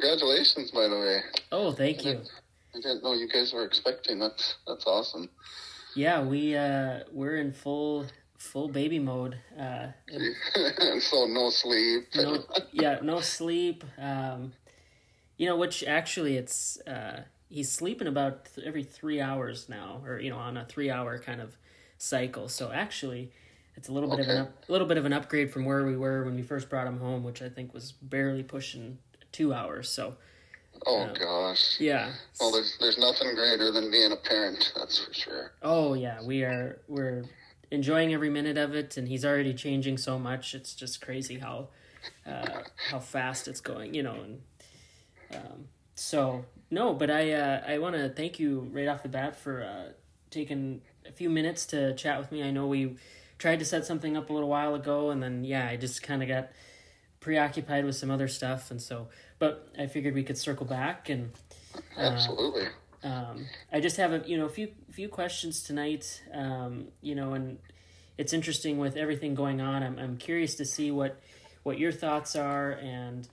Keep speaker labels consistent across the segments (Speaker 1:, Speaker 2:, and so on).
Speaker 1: Congratulations, by the way.
Speaker 2: Oh, thank you.
Speaker 1: I didn't know you guys were expecting. That's that's awesome.
Speaker 2: Yeah, we uh we're in full full baby mode. Uh
Speaker 1: so no sleep.
Speaker 2: no, yeah, no sleep. Um you know, which actually it's uh he's sleeping about th- every 3 hours now or you know, on a 3 hour kind of cycle. So actually it's a little bit
Speaker 1: Okay.
Speaker 2: of an up, a little bit of an upgrade from where we were when we first brought him home, which I think was barely pushing 2 hours. So,
Speaker 1: oh gosh.
Speaker 2: yeah.
Speaker 1: Well, there's there's nothing greater than being a parent. That's for sure.
Speaker 2: Oh yeah, we are we're enjoying every minute of it, and he's already changing so much. It's just crazy how uh, how fast it's going, you know. And um, so no, but I uh, I want to thank you right off the bat for uh, taking a few minutes to chat with me. I know we tried to set something up a little while ago, and then yeah, I just kind of got preoccupied with some other stuff, and so. But I figured we could circle back and
Speaker 1: Absolutely.
Speaker 2: um, I just have a you know a few few questions tonight. Um, you know, and it's interesting with everything going on. I'm I'm curious to see what what your thoughts are and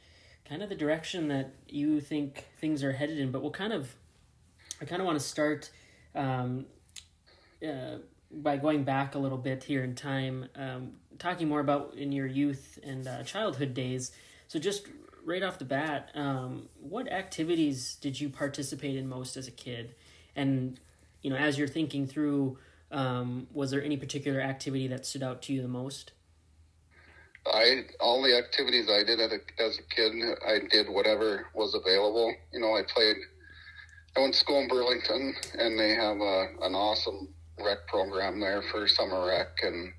Speaker 2: kind of the direction that you think things are headed in. But we'll kind of I kind of want to start um, uh, by going back a little bit here in time, um, talking more about in your youth and uh, childhood days. So just right off the bat, um, what activities did you participate in most as a kid? And you know, as you're thinking through, um, was there any particular activity that stood out to you the most?
Speaker 1: I all the activities I did as a, as a kid, I did whatever was available. You know, I played. I went to school in Burlington, and they have a, an awesome rec program there for summer rec. And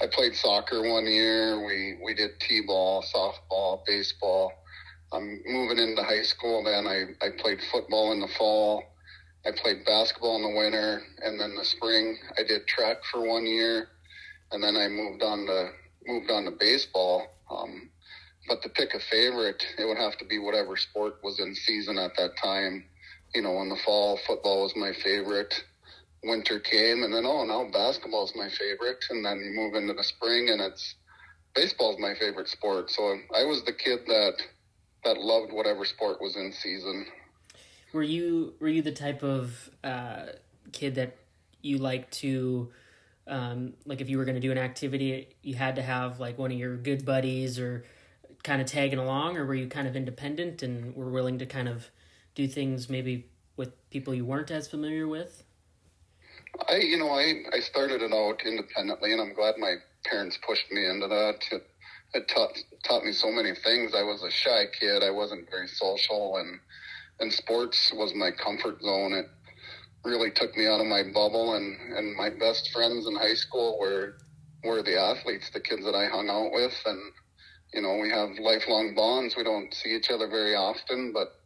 Speaker 1: I played soccer one year. We we did t-ball, softball, baseball. I'm moving into high school. Then I I played football in the fall. I played basketball in the winter, and then the spring I did track for one year, and then I moved on to moved on to baseball. Um, but to pick a favorite, it would have to be whatever sport was in season at that time. You know, in the fall, football was my favorite. Winter came, and then oh, now basketball is my favorite, and then you move into the spring, and it's baseball's my favorite sport. So I was the kid that that loved whatever sport was in season.
Speaker 2: Were you were you the type of uh, kid that you like to um, like if you were going to do an activity, you had to have like one of your good buddies or kind of tagging along, or were you kind of independent and were willing to kind of do things maybe with people you weren't as familiar with?
Speaker 1: I, you know, I, I started it out independently, and I'm glad my parents pushed me into that. It, it taught taught me so many things. I was a shy kid. I wasn't very social, and and sports was my comfort zone. It really took me out of my bubble, and and my best friends in high school were were the athletes, the kids that I hung out with, and you know, we have lifelong bonds. We don't see each other very often, but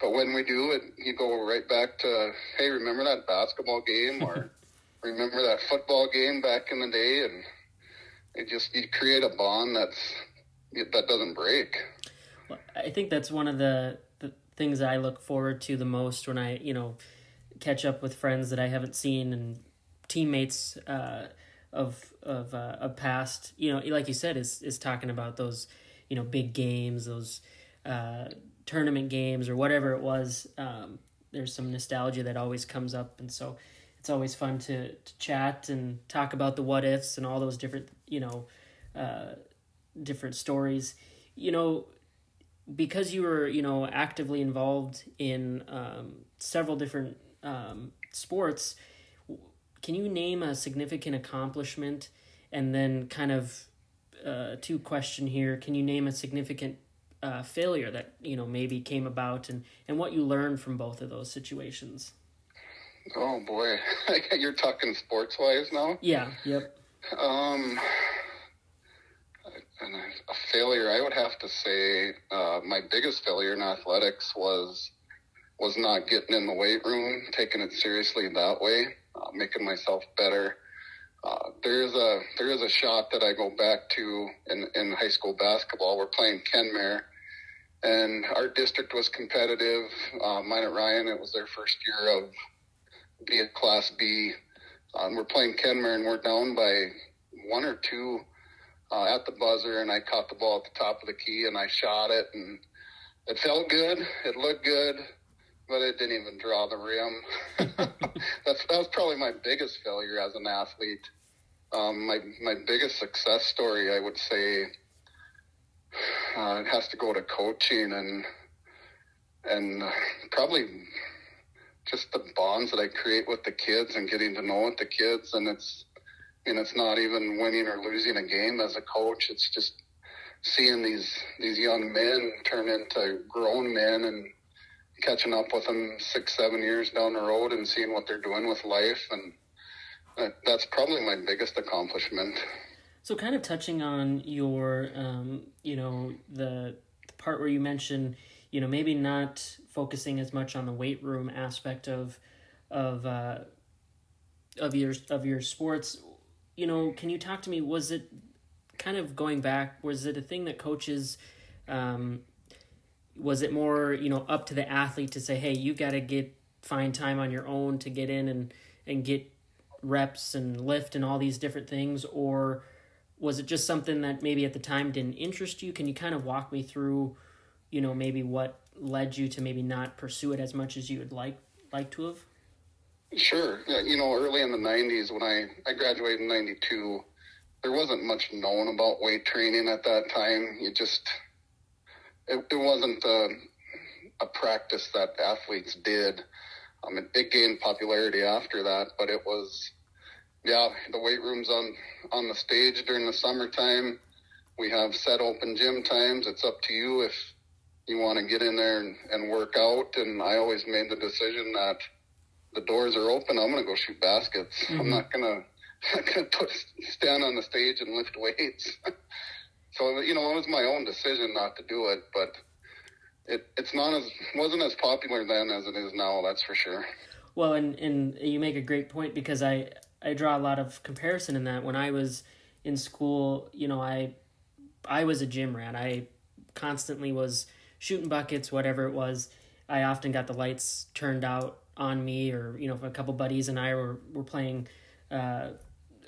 Speaker 1: but when we do it, you go right back to, hey, remember that basketball game or remember that football game back in the day, and it just you create a bond that's that doesn't break.
Speaker 2: Well, I think that's one of the, the things I look forward to the most when I, you know, catch up with friends that I haven't seen and teammates uh, of of uh, of past. You know, like you said, is is talking about those, you know, big games, those uh, tournament games or whatever it was. Um, there's some nostalgia that always comes up, and so it's always fun to, to chat and talk about the what ifs and all those different, you know, uh, different stories. You know, because you were you know actively involved in um, several different um, sports can you name a significant accomplishment and then kind of uh, two question here can you name a significant uh, failure that you know maybe came about and and what you learned from both of those situations
Speaker 1: Oh boy, you're talking sports wise now.
Speaker 2: yeah yep
Speaker 1: Um, and a failure, I would have to say, uh, my biggest failure in athletics was was not getting in the weight room, taking it seriously that way, uh, making myself better. Uh, there is a there is a shot that I go back to in in high school basketball. We're playing Kenmare, and our district was competitive. Uh, Minot Ryan, it was their first year of being Class B. Um, we're playing Kenmare, and we're down by one or two uh, at the buzzer, and I caught the ball at the top of the key, and I shot it, and it felt good. It looked good, but it didn't even draw the rim. That's that was probably my biggest failure as an athlete. Um, my my biggest success story, I would say, uh, it has to go to coaching and and uh, probably just the bonds that I create with the kids and getting to know with the kids. And it's, and it's not even winning or losing a game as a coach. It's just seeing these, these young men turn into grown men and catching up with them six, seven years down the road and seeing what they're doing with life. And that, that's probably my biggest accomplishment.
Speaker 2: So, kind of touching on your, um, you know, the, the part where you mentioned, you know, maybe not focusing as much on the weight room aspect of, of, uh, of your of your sports. You know, can you talk to me? Was it kind of going back? Was it a thing that coaches? Um, was it more you know up to the athlete to say, hey, you got to get find time on your own to get in and and get reps and lift and all these different things, or was it just something that maybe at the time didn't interest you? Can you kind of walk me through, you know, maybe what led you to maybe not pursue it as much as you would like like to have?
Speaker 1: Sure. Yeah, you know, early in the '90s when I I graduated in '92, there wasn't much known about weight training at that time. You just it, it wasn't a, a practice that athletes did. Um, it, it gained popularity after that, but it was yeah, the weight room's on on the stage during the summertime. We have set open gym times. It's up to you if you want to get in there and, and work out. And I always made the decision that the doors are open. I'm going to go shoot baskets. Mm-hmm. I'm not going to I'm going to put stand on the stage and lift weights. so you know, it was my own decision not to do it, but it it's not as wasn't as popular then as it is now. That's for sure.
Speaker 2: Well, and and you make a great point because I I draw a lot of comparison in that when I was in school, you know, I I was a gym rat. I constantly was shooting buckets, whatever it was. I often got the lights turned out on me, or you know, if a couple buddies and I were were playing uh,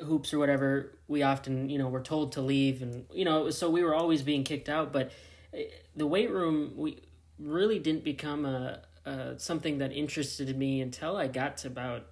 Speaker 2: hoops or whatever, we often you know were told to leave, and you know, so we were always being kicked out. But eh, the weight room, we really didn't become a, a something that interested me until I got to about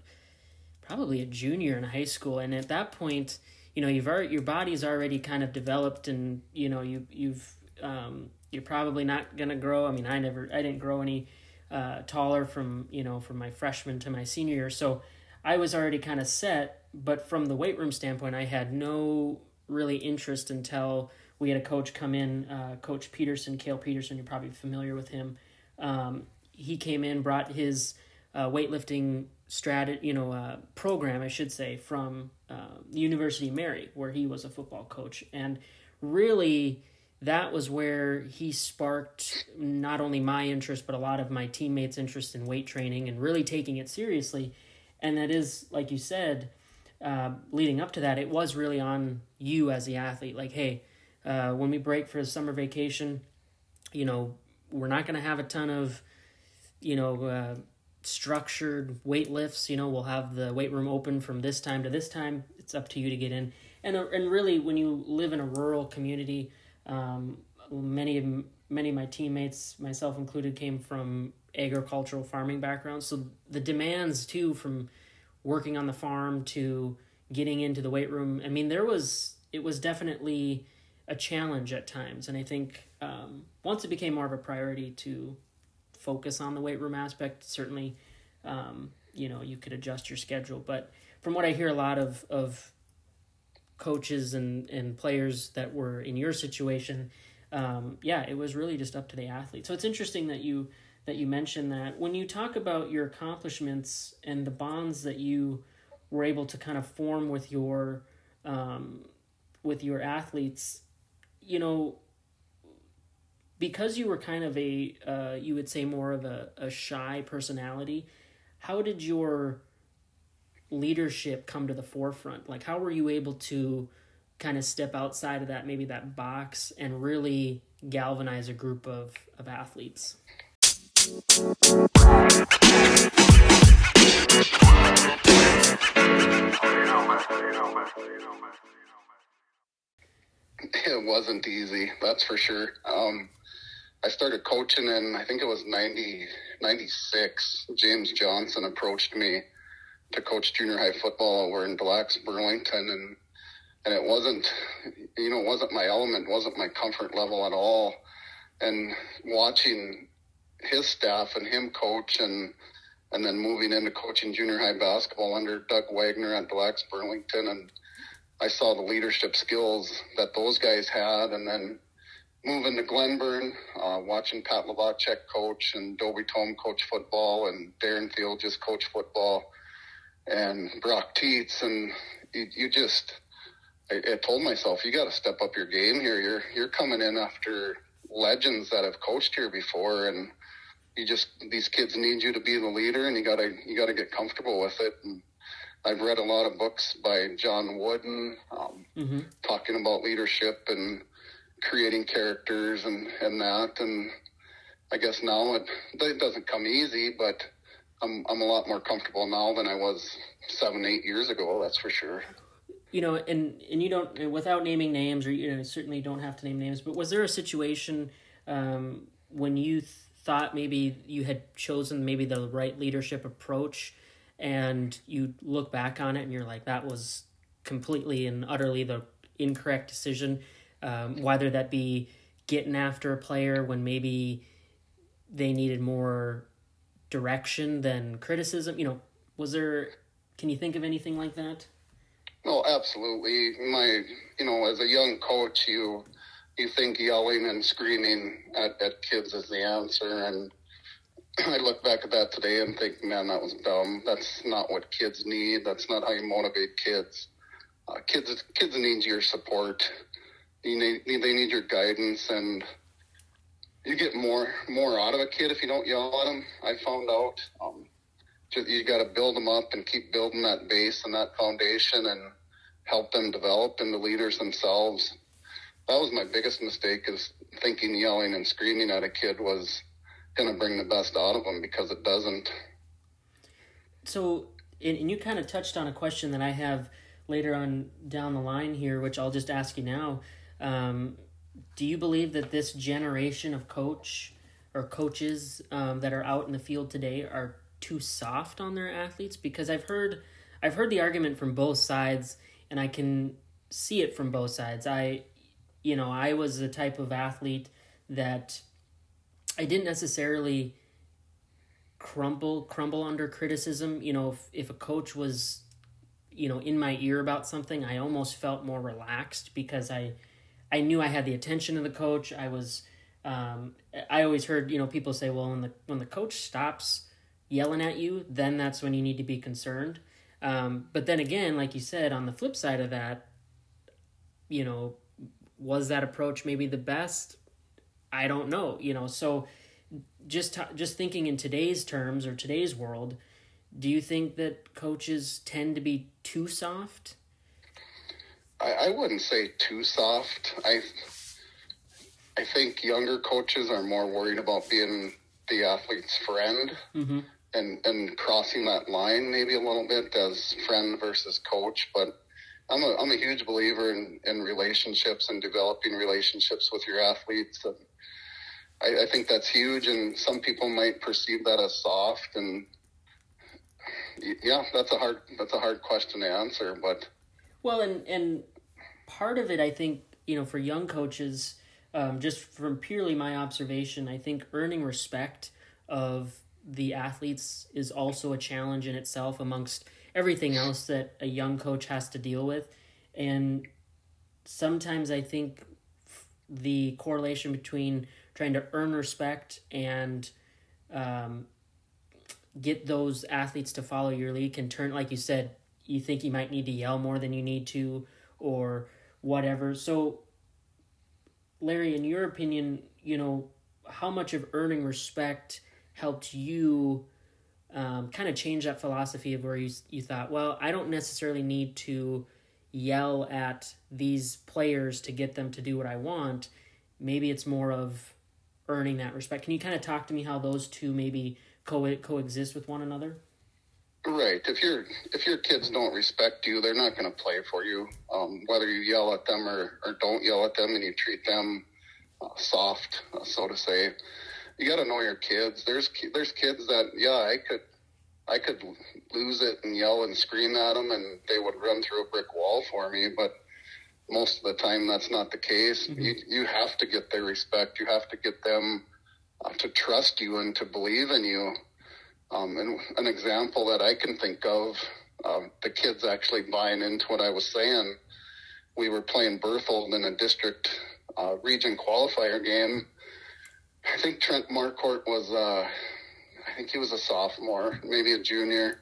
Speaker 2: probably a junior in high school, and at that point, you know, you've already, your body's already kind of developed, and you know, you you've um, you're probably not gonna grow. I mean, I never, I didn't grow any uh, taller from you know from my freshman to my senior year, so I was already kind of set. But from the weight room standpoint, I had no really interest until we had a coach come in, uh, Coach Peterson, Cale Peterson. You're probably familiar with him. Um, he came in, brought his uh, weightlifting strat, you know, uh, program, I should say, from uh, University of Mary, where he was a football coach, and really that was where he sparked not only my interest but a lot of my teammates' interest in weight training and really taking it seriously. And that is, like you said, uh, leading up to that, it was really on you as the athlete. Like, hey, uh, when we break for the summer vacation, you know, we're not going to have a ton of, you know, uh, structured weight lifts. You know, we'll have the weight room open from this time to this time. It's up to you to get in. And uh, and really, when you live in a rural community, um, many of many of my teammates, myself included, came from agricultural farming backgrounds. So the demands too, from working on the farm to getting into the weight room. I mean, there was it was definitely a challenge at times, and I think um, once it became more of a priority to focus on the weight room aspect, certainly, um, you know, you could adjust your schedule. But from what I hear, a lot of of coaches and and players that were in your situation, um, yeah, it was really just up to the athlete. So it's interesting that you that you mentioned that when you talk about your accomplishments and the bonds that you were able to kind of form with your um, with your athletes, you know, because you were kind of a uh, you would say more of a, a shy personality how did your leadership come to the forefront like how were you able to kind of step outside of that maybe that box and really galvanize a group of, of athletes
Speaker 1: it wasn't easy. That's for sure. Um, I started coaching in I think it was 90, 96. James Johnson approached me to coach junior high football over in Blacks, Burlington, and and it wasn't, you know, it wasn't my element, wasn't my comfort level at all. And watching his staff and him coach and and then moving into coaching junior high basketball under Doug Wagner at Blacks, Burlington, and I saw the leadership skills that those guys had, and then moving to Glenburn, uh, watching Pat Lovacek coach and Dobie Tome coach football, and Darren Field just coach football, and Brock Teets, and you, you just, I, I told myself, you got to step up your game here. You're you're coming in after legends that have coached here before, and you just these kids need you to be the leader, and you gotta you gotta get comfortable with it. And I've read a lot of books by John Wooden, um, mm-hmm. talking about leadership and creating characters and and that. And I guess now it it doesn't come easy, but I'm I'm a lot more comfortable now than I was seven eight years ago. That's for sure.
Speaker 2: You know, and and you don't without naming names, or you know, certainly don't have to name names. But was there a situation um, when you th- thought maybe you had chosen maybe the right leadership approach? and you look back on it and you're like that was completely and utterly the incorrect decision um, whether that be getting after a player when maybe they needed more direction than criticism you know was there can you think of anything like that
Speaker 1: no absolutely my you know as a young coach you you think yelling and screaming at, at kids is the answer and I look back at that today and think, man, that was dumb. That's not what kids need. That's not how you motivate kids. Uh, kids, kids need your support. You need, they need your guidance, and you get more more out of a kid if you don't yell at them. I found out. Um, you got to build them up and keep building that base and that foundation, and help them develop into leaders themselves. That was my biggest mistake: is thinking yelling and screaming at a kid was going to bring the best out of them because it doesn't.
Speaker 2: So, and you kind of touched on a question that I have later on down the line here, which I'll just ask you now. Um, do you believe that this generation of coach or coaches um, that are out in the field today are too soft on their athletes? Because I've heard, I've heard the argument from both sides, and I can see it from both sides. I, you know, I was the type of athlete that I didn't necessarily crumble crumble under criticism. You know, if, if a coach was, you know, in my ear about something, I almost felt more relaxed because I I knew I had the attention of the coach. I was um, I always heard, you know, people say, well, when the when the coach stops yelling at you, then that's when you need to be concerned. Um, but then again, like you said, on the flip side of that, you know, was that approach maybe the best? I don't know, you know. So just t- just thinking in today's terms or today's world, do you think that coaches tend to be too soft?
Speaker 1: I, I wouldn't say too soft. I I think younger coaches are more worried about being the athlete's friend mm-hmm. and and crossing that line maybe a little bit as friend versus coach. But I'm a I'm a huge believer in, in relationships and developing relationships with your athletes and I, I think that's huge, and some people might perceive that as soft. And yeah, that's a hard that's a hard question to answer. But
Speaker 2: well, and and part of it, I think, you know, for young coaches, um, just from purely my observation, I think earning respect of the athletes is also a challenge in itself amongst everything else that a young coach has to deal with. And sometimes I think the correlation between trying to earn respect and um, get those athletes to follow your lead can turn, like you said, you think you might need to yell more than you need to or whatever. So, Larry, in your opinion, you know, how much of earning respect helped you um, kind of change that philosophy of where you, you thought, well, I don't necessarily need to yell at these players to get them to do what I want. Maybe it's more of earning that respect. Can you kind of talk to me how those two maybe co- coexist with one another?
Speaker 1: Right. If your if your kids don't respect you, they're not going to play for you. Um, whether you yell at them or, or don't yell at them, and you treat them uh, soft, uh, so to say. You got to know your kids. There's there's kids that yeah, I could I could lose it and yell and scream at them, and they would run through a brick wall for me. But most of the time, that's not the case. Mm-hmm. You you have to get their respect. You have to get them uh, to trust you and to believe in you um, and an example that I can think of, uh, the kids actually buying into what I was saying. We were playing Berthold in a district uh, region qualifier game. I think Trent Marcourt was, uh, I think he was a sophomore, maybe a junior.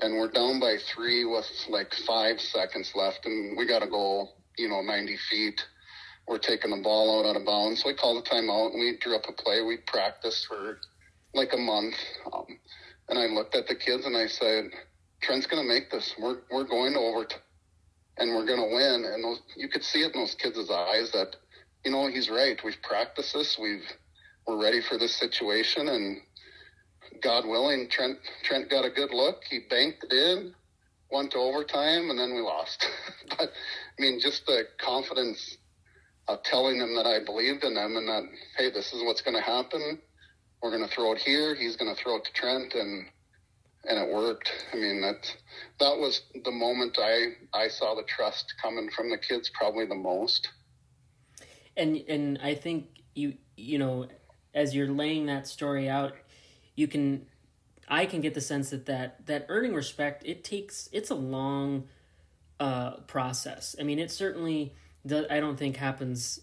Speaker 1: And we're down by three with like five seconds left, and we got to go, you know, 90 feet. We're taking the ball out on a bounds. So we called a timeout and we drew up a play. We practiced for like a month. Um, and I looked at the kids and I said, Trent's going to make this. We're, we're going to overtime and we're going to win. And those, you could see it in those kids' eyes that, you know, he's right. We've practiced this. We've, we're ready for this situation. And God willing, Trent, Trent got a good look. He banked it in, went to overtime, and then we lost. but I mean, just the confidence of telling them that I believed in them and that, hey, this is what's going to happen we're going to throw it here. He's going to throw it to Trent, and and it worked. I mean that that was the moment I I saw the trust coming from the kids probably the most.
Speaker 2: And and I think you you know as you're laying that story out, you can I can get the sense that that that earning respect it takes it's a long uh, process. I mean, it certainly I don't think happens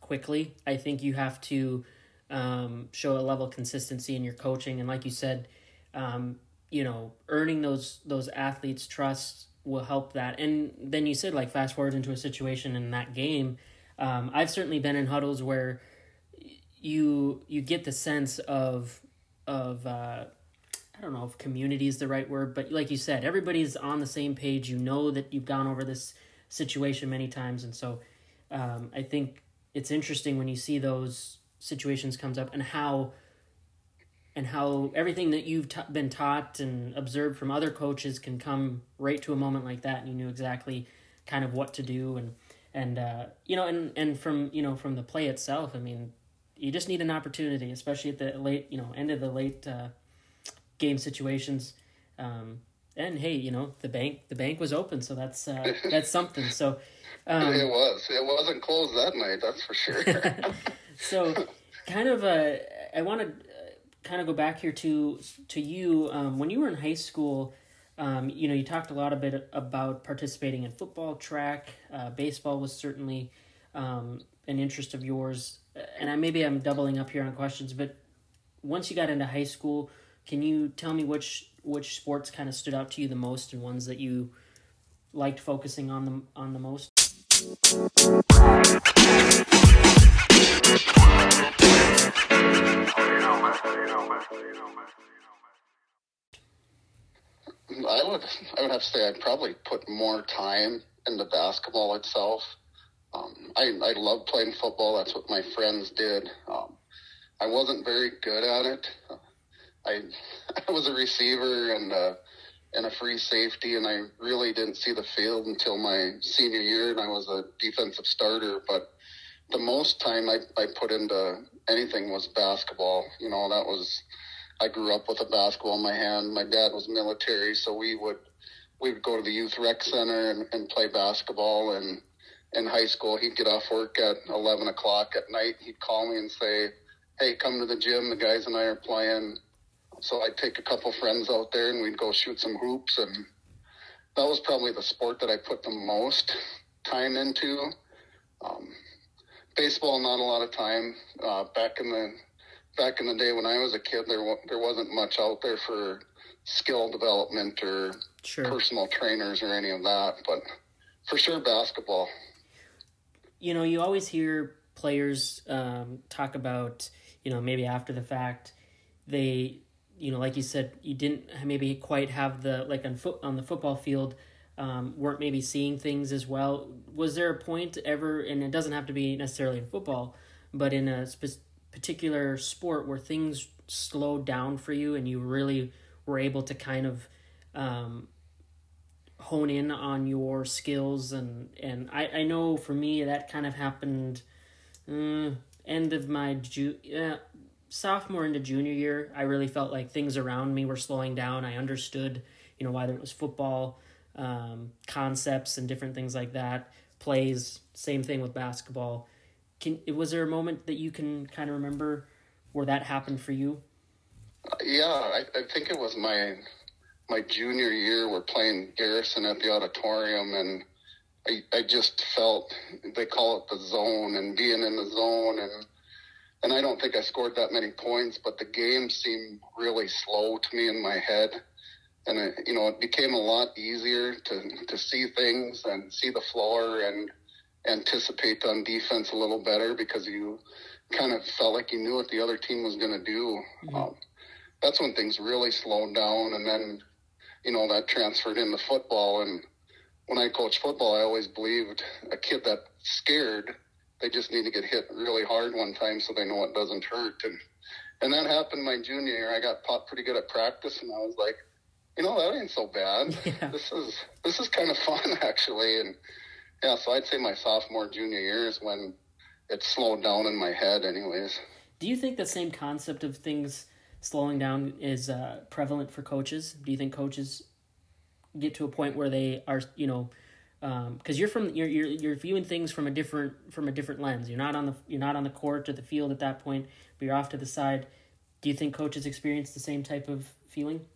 Speaker 2: quickly. I think you have to um, show a level of consistency in your coaching, and like you said, um, you know, earning those those athletes' trust will help that. And then you said like fast forward into a situation in that game. Um, I've certainly been in huddles where you you get the sense of of uh, I don't know if community is the right word, but like you said, everybody's on the same page. You know that you've gone over this situation many times, and so um, I think it's interesting when you see those situations comes up and how and how everything that you've t- been taught and observed from other coaches can come right to a moment like that and you knew exactly kind of what to do and and uh, you know and and from you know from the play itself i mean you just need an opportunity especially at the late you know end of the late uh, game situations um, and hey you know the bank the bank was open so that's uh, that's something. So
Speaker 1: um, it was. It wasn't closed that night that's for sure
Speaker 2: so kind of uh, I want to kind of go back here to to you um, when you were in high school. Um, you know, you talked a lot a bit about participating in football, track, uh, baseball was certainly um, an interest of yours. And I maybe I'm doubling up here on questions, but once you got into high school, can you tell me which which sports kind of stood out to you the most and ones that you liked focusing on the on the most?
Speaker 1: I would I would have to say I'd probably put more time into basketball itself. Um, I I love playing football. That's what my friends did. Um, I wasn't very good at it. I I was a receiver and and a free safety, and I really didn't see the field until my senior year, and I was a defensive starter. But the most time I, I put into anything was basketball. You know, that was I grew up with a basketball in my hand. My dad was military, so we would we would go to the youth rec center and, and play basketball. And in high school, he'd get off work at eleven o'clock at night. He'd call me and say, "Hey, come to the gym. The guys and I are playing." So I'd take a couple friends out there, and we'd go shoot some hoops. And that was probably the sport that I put the most time into. Um, baseball, not a lot of time. Uh, back in the back in the day when I was a kid, there there wasn't much out there for skill development or sure. personal trainers or any of that. But for sure, basketball.
Speaker 2: You know, you always hear players um, talk about, you know, maybe after the fact, they, you know, like you said, you didn't maybe quite have the like on foot on the football field. Um, weren't maybe seeing things as well. Was there a point ever, and it doesn't have to be necessarily in football, but in a specific particular sport where things slowed down for you and you really were able to kind of um, hone in on your skills and and I, I know for me that kind of happened uh, end of my ju- uh, sophomore into junior year i really felt like things around me were slowing down i understood you know whether it was football um, concepts and different things like that plays same thing with basketball. Can was there a moment that you can kind of remember where that happened for you?
Speaker 1: Yeah I, I think it was my my junior year, we're playing Garrison at the auditorium, and I, I just felt they call it the zone and being in the zone, and and I don't think I scored that many points, but the game seemed really slow to me in my head, and it, you know it became a lot easier to to see things and see the floor and anticipate on defense a little better because you kind of felt like you knew what the other team was going to do. Mm-hmm. Um, that's when things really slowed down, and then you know, that transferred into football. And when I coached football, I always believed a kid that's scared, they just need to get hit really hard one time so they know it doesn't hurt. And and that happened my junior year. I got pretty good at practice, and I was like, you know, that ain't so bad. Yeah. This is this is kind of fun actually. And yeah, so I'd say my sophomore junior year is when it slowed down in my head, anyways.
Speaker 2: Do you think the same concept of things? slowing down is uh, prevalent for coaches? Do you think coaches get to a point where they are, you know, because um, you're from you're, you're you're viewing things from a different from a different lens. You're not on the you're not on the court or the field at that point, but you're off to the side. Do you think coaches experience the same type of feeling?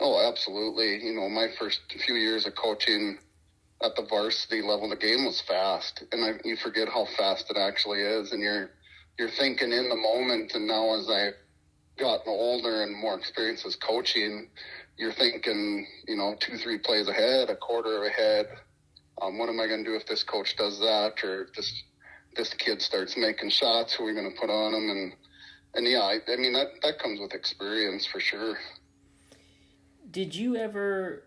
Speaker 1: Oh, absolutely. You know, my first few years of coaching at the varsity level, the game was fast, and I, you forget how fast it actually is, and you're you're thinking in the moment. And now, as I've gotten older and more experience as coaching, you're thinking, you know, two, three plays ahead, a quarter ahead. Um, what am I going to do if this coach does that, or this this kid starts making shots? Who are we going to put on him? And and yeah, I, I mean that that comes with experience for sure.
Speaker 2: Did you ever?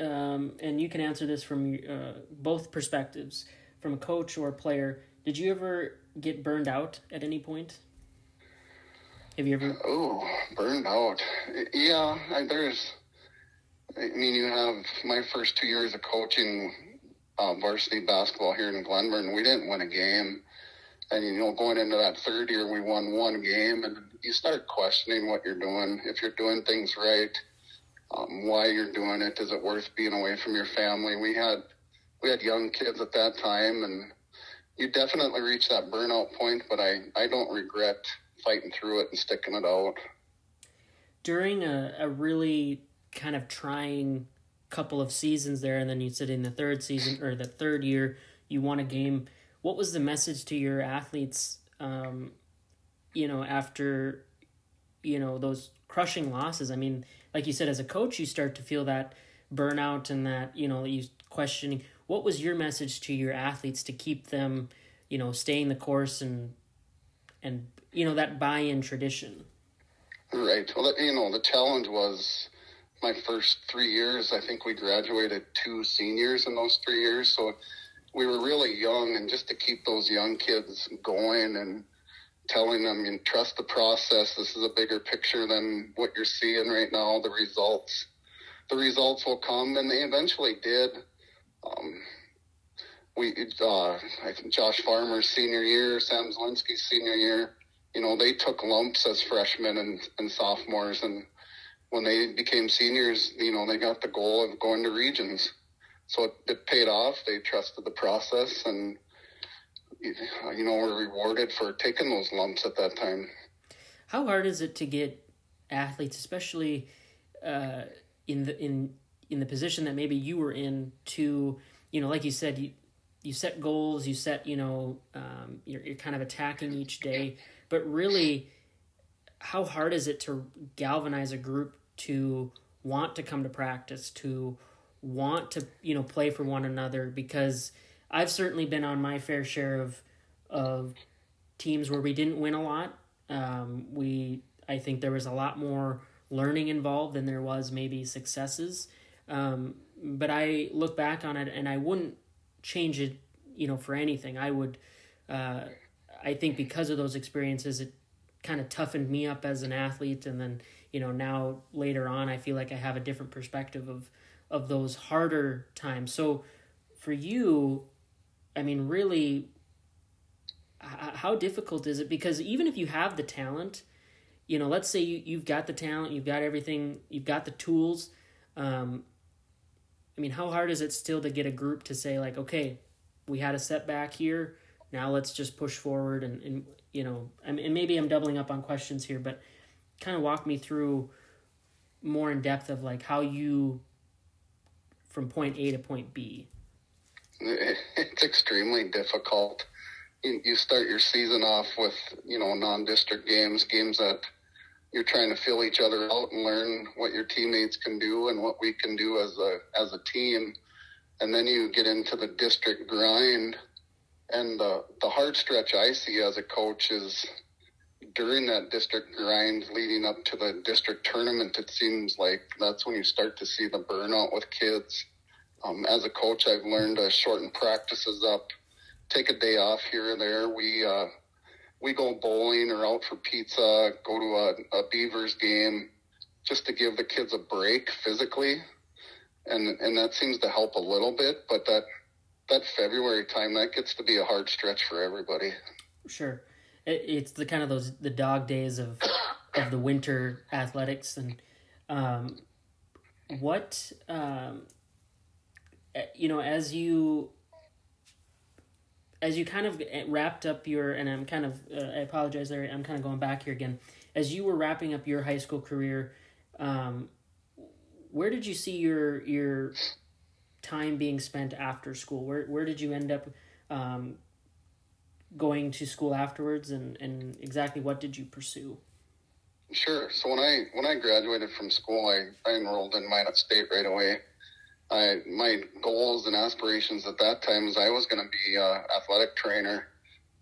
Speaker 2: Um, and you can answer this from uh, both perspectives, from a coach or a player. Did you ever get burned out at any point? Have you ever?
Speaker 1: Oh, burned out. Yeah, I, there's. I mean, you have my first two years of coaching uh, varsity basketball here in Glenburn. We didn't win a game, and you know, going into that third year, we won one game, and you start questioning what you're doing. If you're doing things right, um, why you're doing it? Is it worth being away from your family? We had we had young kids at that time, and you definitely reach that burnout point. But I I don't regret fighting through it and sticking it out.
Speaker 2: During a, a really kind of trying couple of seasons there, and then you said in the third season or the third year you won a game. What was the message to your athletes? Um, you know, after you know those crushing losses. I mean, like you said, as a coach, you start to feel that burnout and that you know you questioning. What was your message to your athletes to keep them, you know, staying the course and and you know that buy-in tradition
Speaker 1: right well you know the challenge was my first three years i think we graduated two seniors in those three years so we were really young and just to keep those young kids going and telling them you trust the process this is a bigger picture than what you're seeing right now the results the results will come and they eventually did um, we uh, I think Josh Farmer's senior year, Sam Zielinski's senior year, you know, they took lumps as freshmen and, and sophomores. And when they became seniors, you know, they got the goal of going to regions. So it, it paid off. They trusted the process and, you know, were rewarded for taking those lumps at that time.
Speaker 2: How hard is it to get athletes, especially uh, in the in in the position that maybe you were in, to you know, like you said, you you set goals, you set you know, um, you're you're kind of attacking each day but really how hard is it to galvanize a group to want to come to practice to want to you know play for one another because I've certainly been on my fair share of of teams where we didn't win a lot. Um, we I think there was a lot more learning involved than there was maybe successes. Um, but I look back on it and I wouldn't change it, you know, for anything. I would uh, I think because of those experiences, it kind of toughened me up as an athlete, and then you know now later on i feel like i have a different perspective of of those harder times so for you i mean really how difficult is it? Because even if you have the talent you know let's say you, you've got the talent you've got everything you've got the tools um, i mean how hard is it still to get a group to say like okay we had a setback here now let's just push forward and, and you know and maybe i'm doubling up on questions here but kind of walk me through more in depth of like how you from point a to point b
Speaker 1: it's extremely difficult. You start your season off with you know non-district games games that you're trying to fill each other out and learn what your teammates can do and what we can do as a as a team. And then you get into the district grind. And the the hard stretch I see as a coach is during that district grind leading up to the district tournament, it seems like that's when you start to see the burnout with kids. Um, as a coach, I've learned to shorten practices up, take a day off here and there. We uh, we go bowling or out for pizza, go to a, a Beavers game, just to give the kids a break physically, and and that seems to help a little bit. But that that February time that gets to be a hard stretch for everybody.
Speaker 2: Sure, it, it's the kind of those the dog days of of the winter athletics and um, what um, you know as you as you kind of wrapped up your and I'm kind of uh, I apologize there I'm kind of going back here again as you were wrapping up your high school career um, where did you see your your time being spent after school? Where where did you end up um, going to school afterwards, and and exactly what did you pursue?
Speaker 1: Sure. So when I when I graduated from school, I, I enrolled in Minot State right away. I my goals and aspirations at that time was I was going to be a athletic trainer,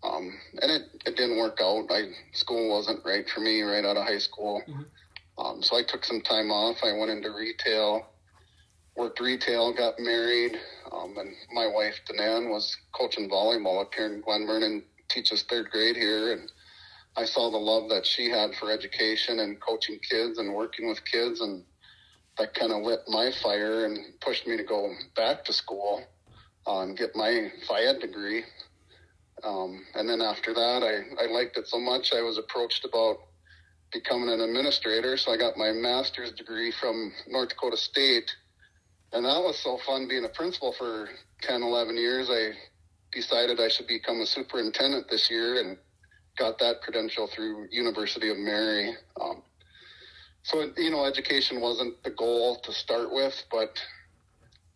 Speaker 1: um, and it, it didn't work out. I school wasn't right for me right out of high school, mm-hmm. um, so I took some time off. I went into retail, worked retail, got married, um, and my wife Danan was coaching volleyball up here in Glenburn and teaches third grade here. And I saw the love that she had for education and coaching kids and working with kids, and that kind of lit my fire and pushed me to go back to school uh, and get my Ed degree. Um, and then after that, I, I liked it so much, I was approached about becoming an administrator. So I got my master's degree from North Dakota State and that was so fun being a principal for 10, 11 years. I decided I should become a superintendent this year and got that credential through University of Mary. Um, so, you know, education wasn't the goal to start with, but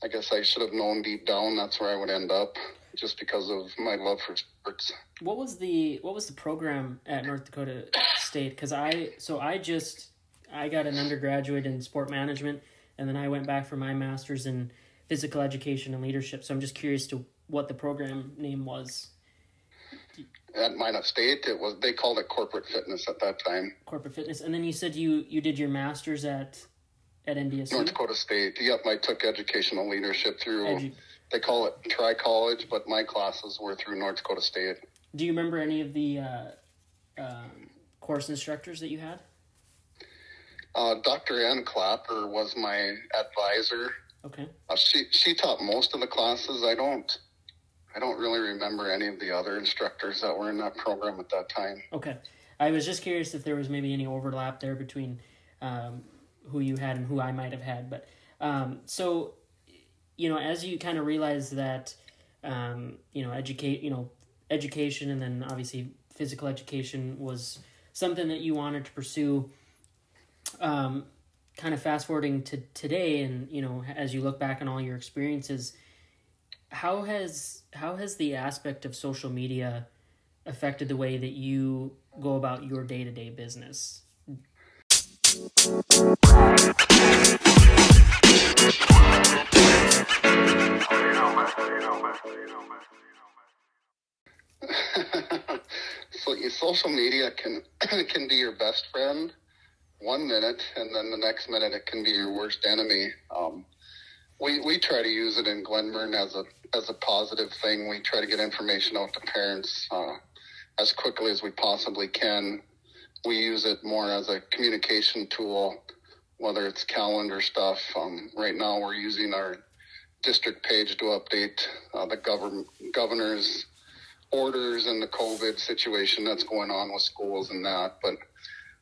Speaker 1: I guess I should have known deep down that's where I would end up just because of my love for sports.
Speaker 2: What was the what was the program at North Dakota State? Because I so I just I got an undergraduate in sport management and then I went back for my master's in physical education and leadership. So I'm just curious to what the program name was.
Speaker 1: At Minot State, it was they called it corporate fitness at that time.
Speaker 2: Corporate fitness, and then you said you you did your master's at at NDSU.
Speaker 1: North Dakota State. Yep, I took educational leadership through. Edu- they call it Tri College, but my classes were through North Dakota State.
Speaker 2: Do you remember any of the uh, um, course instructors that you had?
Speaker 1: Uh, Dr. Ann Clapper was my advisor.
Speaker 2: Okay.
Speaker 1: Uh, she she taught most of the classes. I don't I don't really remember any of the other instructors that were in that program at that time.
Speaker 2: Okay. I was just curious if there was maybe any overlap there between um, who you had and who I might have had. But um, so, you know, as you kind of realize that, um, you know, educate, you know, education and then obviously physical education was something that you wanted to pursue um, kind of fast forwarding to today, and you know, as you look back on all your experiences, how has how has the aspect of social media affected the way that you go about your day to day business?
Speaker 1: so social media can can be your best friend one minute, and then the next minute it can be your worst enemy. Um, we we try to use it in Glenburn as a as a positive thing. We try to get information out to parents uh, as quickly as we possibly can. we use it more as a communication tool, whether it's calendar stuff. Um, right now, we're using our district page to update uh, the government governor's orders and the COVID situation that's going on with schools and that. But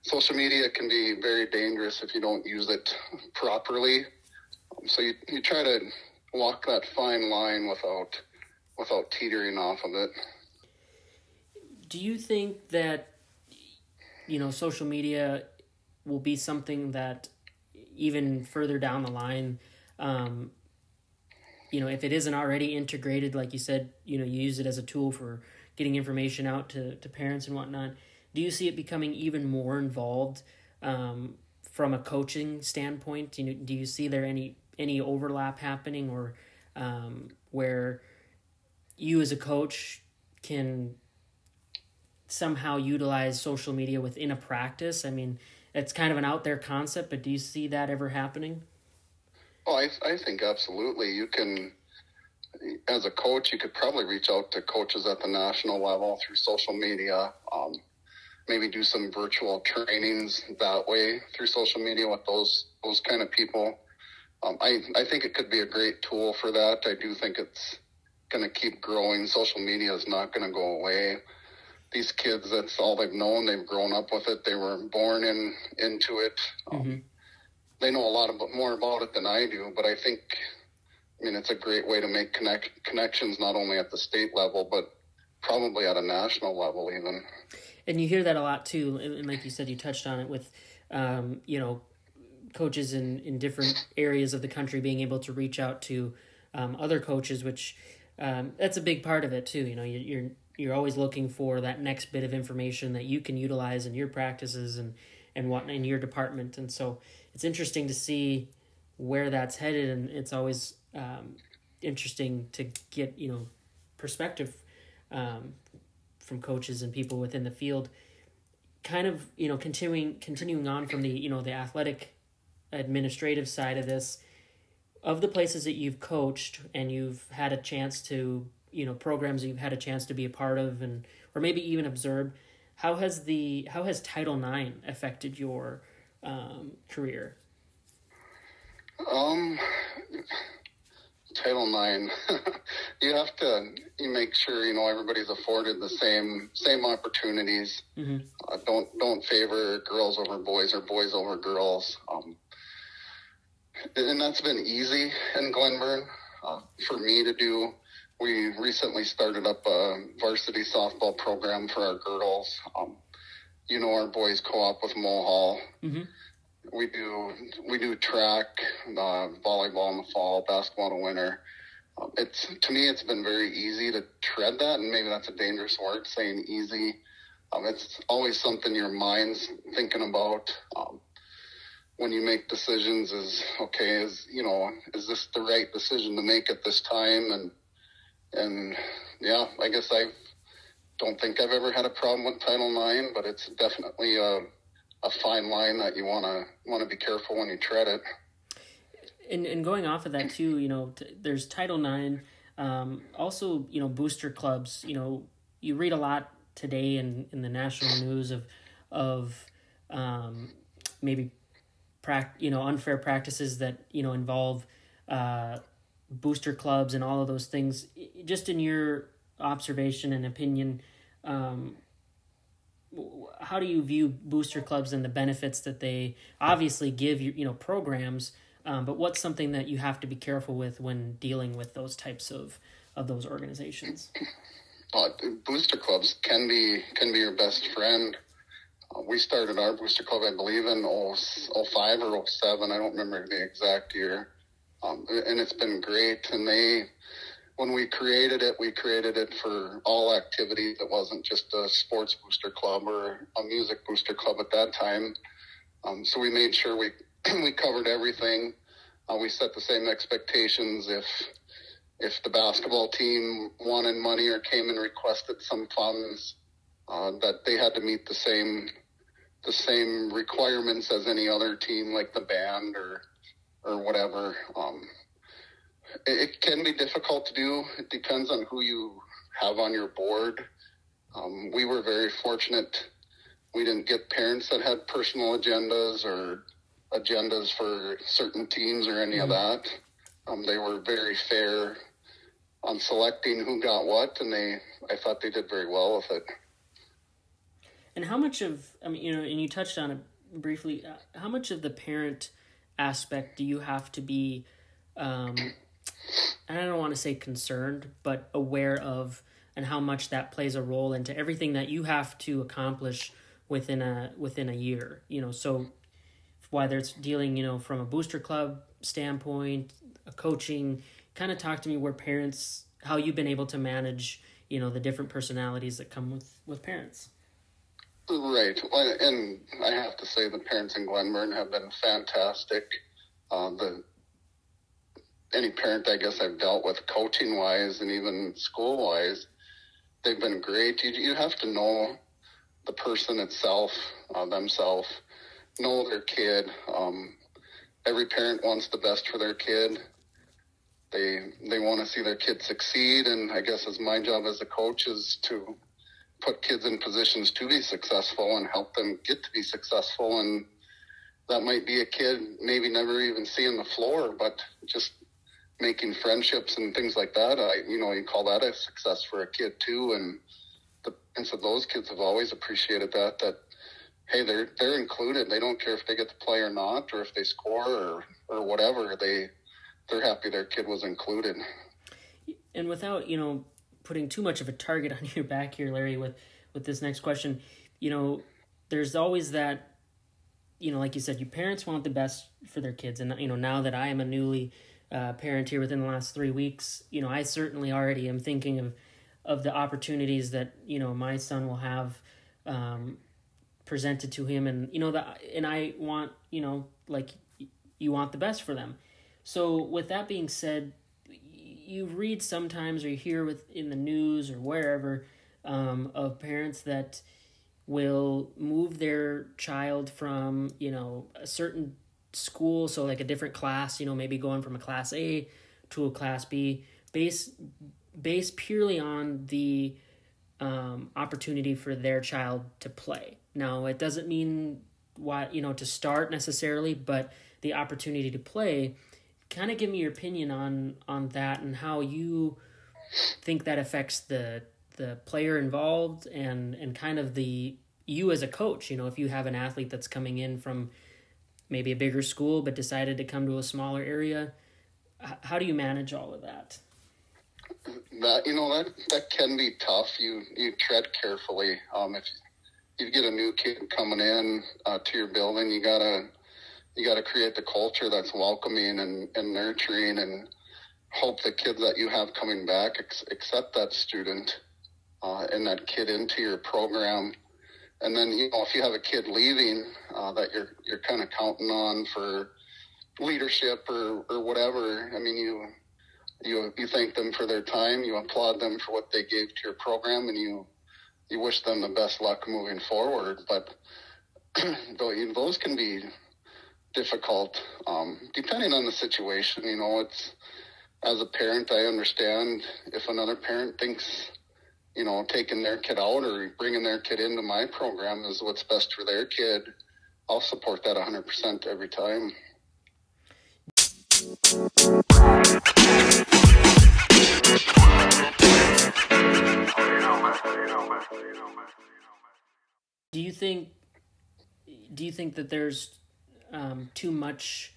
Speaker 1: social media can be very dangerous if you don't use it properly. So you, you try to walk that fine line without without teetering off of it.
Speaker 2: Do you think that you know social media will be something that even further down the line um, you know if it isn't already integrated like you said you know you use it as a tool for getting information out to, to parents and whatnot do you see it becoming even more involved um, from a coaching standpoint you do you see there any any overlap happening or um, where you as a coach can somehow utilize social media within a practice? I mean, it's kind of an out there concept, but do you see that ever happening?
Speaker 1: Oh, I, I think absolutely. You can, as a coach, you could probably reach out to coaches at the national level through social media. Um, maybe do some virtual trainings that way through social media with those those kind of people. Um, I I think it could be a great tool for that. I do think it's going to keep growing. Social media is not going to go away these kids, that's all they've known. They've grown up with it. They were born in into it. Um, mm-hmm. They know a lot about, more about it than I do, but I think, I mean, it's a great way to make connect connections not only at the state level, but probably at a national level even.
Speaker 2: And you hear that a lot too, and like you said, you touched on it with, um, you know, coaches in in different areas of the country being able to reach out to um, other coaches, which um, that's a big part of it too. You know, you're you're always looking for that next bit of information that you can utilize in your practices and and what in your department and so it's interesting to see where that's headed and it's always um, interesting to get you know perspective um, from coaches and people within the field kind of you know continuing continuing on from the you know the athletic administrative side of this of the places that you've coached and you've had a chance to you know programs you've had a chance to be a part of and or maybe even observe, how has the how has title ix affected your um, career?
Speaker 1: Um title ix you have to you make sure you know everybody's afforded the same same opportunities. Mm-hmm. uh, don't don't favor girls over boys or boys over girls. Um, and that's been easy in glenburn uh, for me to do we recently started up a varsity softball program for our girls. Um, you know our boys co-op with Mohall. Mm-hmm. We do we do track, uh, volleyball in the fall, basketball in the winter. Um, it's to me, it's been very easy to tread that, and maybe that's a dangerous word, saying easy. Um, it's always something your mind's thinking about um, when you make decisions. Is okay? Is you know, is this the right decision to make at this time? And and yeah, I guess I don't think I've ever had a problem with Title IX, but it's definitely a, a fine line that you want to want to be careful when you tread it.
Speaker 2: And and going off of that too, you know, t- there's Title IX. Um, also, you know, booster clubs. You know, you read a lot today in, in the national news of of um, maybe prac- you know unfair practices that you know involve uh, booster clubs and all of those things. Just in your observation and opinion, um, how do you view booster clubs and the benefits that they obviously give you? You know, programs. Um, but what's something that you have to be careful with when dealing with those types of of those organizations?
Speaker 1: Uh, booster clubs can be can be your best friend. We started our booster club, I believe, in 05 or 07. I don't remember the exact year. Um, and it's been great. And they, when we created it, we created it for all activities. It wasn't just a sports booster club or a music booster club at that time. Um, so we made sure we we covered everything. Uh, we set the same expectations if if the basketball team wanted money or came and requested some funds, uh, that they had to meet the same the same requirements as any other team, like the band or or whatever. Um, it, it, can be difficult to do. It depends on who you have on your board. Um, we were very fortunate we didn't get parents that had personal agendas or agendas for certain teams or any mm-hmm. of that. Um, they were very fair on selecting who got what, and they I thought they did very well with it.
Speaker 2: And how much of I mean, you know, and you touched on it briefly. Uh, how much of the parent aspect do you have to be? Um, and I don't want to say concerned, but aware of, and how much that plays a role into everything that you have to accomplish within a within a year. You know, so whether it's dealing, you know, from a booster club standpoint, a coaching, kind of talk to me where parents, how you've been able to manage, you know, the different personalities that come with with parents.
Speaker 1: Right, and I have to say the parents in Glenburn have been fantastic. Uh, the any parent I guess I've dealt with coaching wise and even school wise, they've been great. You you have to know the person itself, uh, themselves, know their kid. Um, every parent wants the best for their kid. They they want to see their kid succeed, and I guess as my job as a coach is to put kids in positions to be successful and help them get to be successful. And that might be a kid maybe never even seeing the floor, but just making friendships and things like that. I you know you call that a success for a kid too, and the and so those kids have always appreciated that that hey, they're they're included. They don't care if they get to play or not, or if they score or or whatever. They they're happy their kid was included.
Speaker 2: And without you know putting too much of a target on your back here, Larry, with with this next question, you know, there's always that. You know, like you said, your parents want the best for their kids, and you know now that I am a newly uh, parent here within the last three weeks, you know, I certainly already am thinking of of the opportunities that you know my son will have um, presented to him and you know that and I want you know like you want the best for them. So with that being said, you read sometimes or you hear with in the news or wherever um, of parents that will move their child from you know a certain school so like a different class you know maybe going from a class a to a class b based based purely on the um, opportunity for their child to play now, it doesn't mean why you know to start necessarily, but the opportunity to play. Kind of give me your opinion on on that and how you think that affects the the player involved and and kind of the you as a coach. You know, if you have an athlete that's coming in from maybe a bigger school but decided to come to a smaller area, how do you manage all of that?
Speaker 1: That you know that that can be tough. You you tread carefully. Um, if you get a new kid coming in uh, to your building, you gotta you gotta create the culture that's welcoming and, and nurturing, and hope the kids that you have coming back accept that student uh, and that kid into your program. And then you know if you have a kid leaving uh, that you're you're kind of counting on for leadership or, or whatever. I mean you you you thank them for their time, you applaud them for what they gave to your program, and you you wish them the best luck moving forward. But those can be difficult, um, depending on the situation. You know, it's as a parent, I understand if another parent thinks, you know, taking their kid out or bringing their kid into my program is what's best for their kid. I'll support that 100% every time.
Speaker 2: Do you think? Do you think that there's um, too much?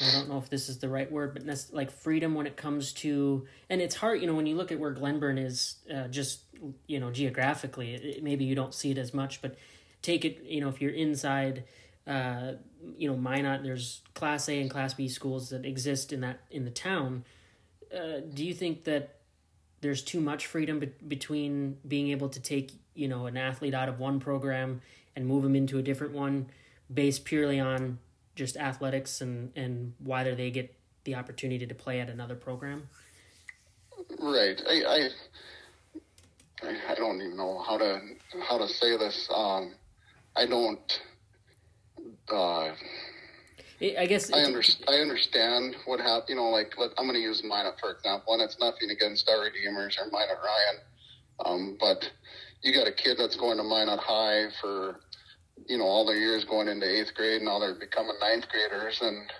Speaker 2: I don't know if this is the right word, but like freedom when it comes to, and it's hard, you know, when you look at where Glenburn is, uh, just you know, geographically, it, maybe you don't see it as much, but take it, you know, if you're inside, uh, you know, Minot, there's Class A and Class B schools that exist in that in the town. Uh, do you think that there's too much freedom be- between being able to take you know an athlete out of one program and move them into a different one based purely on just athletics and and whether they get the opportunity to play at another program?
Speaker 1: Right. I i, I don't even know how to how to say this. Um i don't uh
Speaker 2: I guess
Speaker 1: I, under, I understand what happened. You know, like let, I'm going to use Minot for example, and it's nothing against Our Redeemer's or Minot Ryan, um, but you got a kid that's going to Minot High for, you know, all their years going into eighth grade. And now they're becoming ninth graders. And,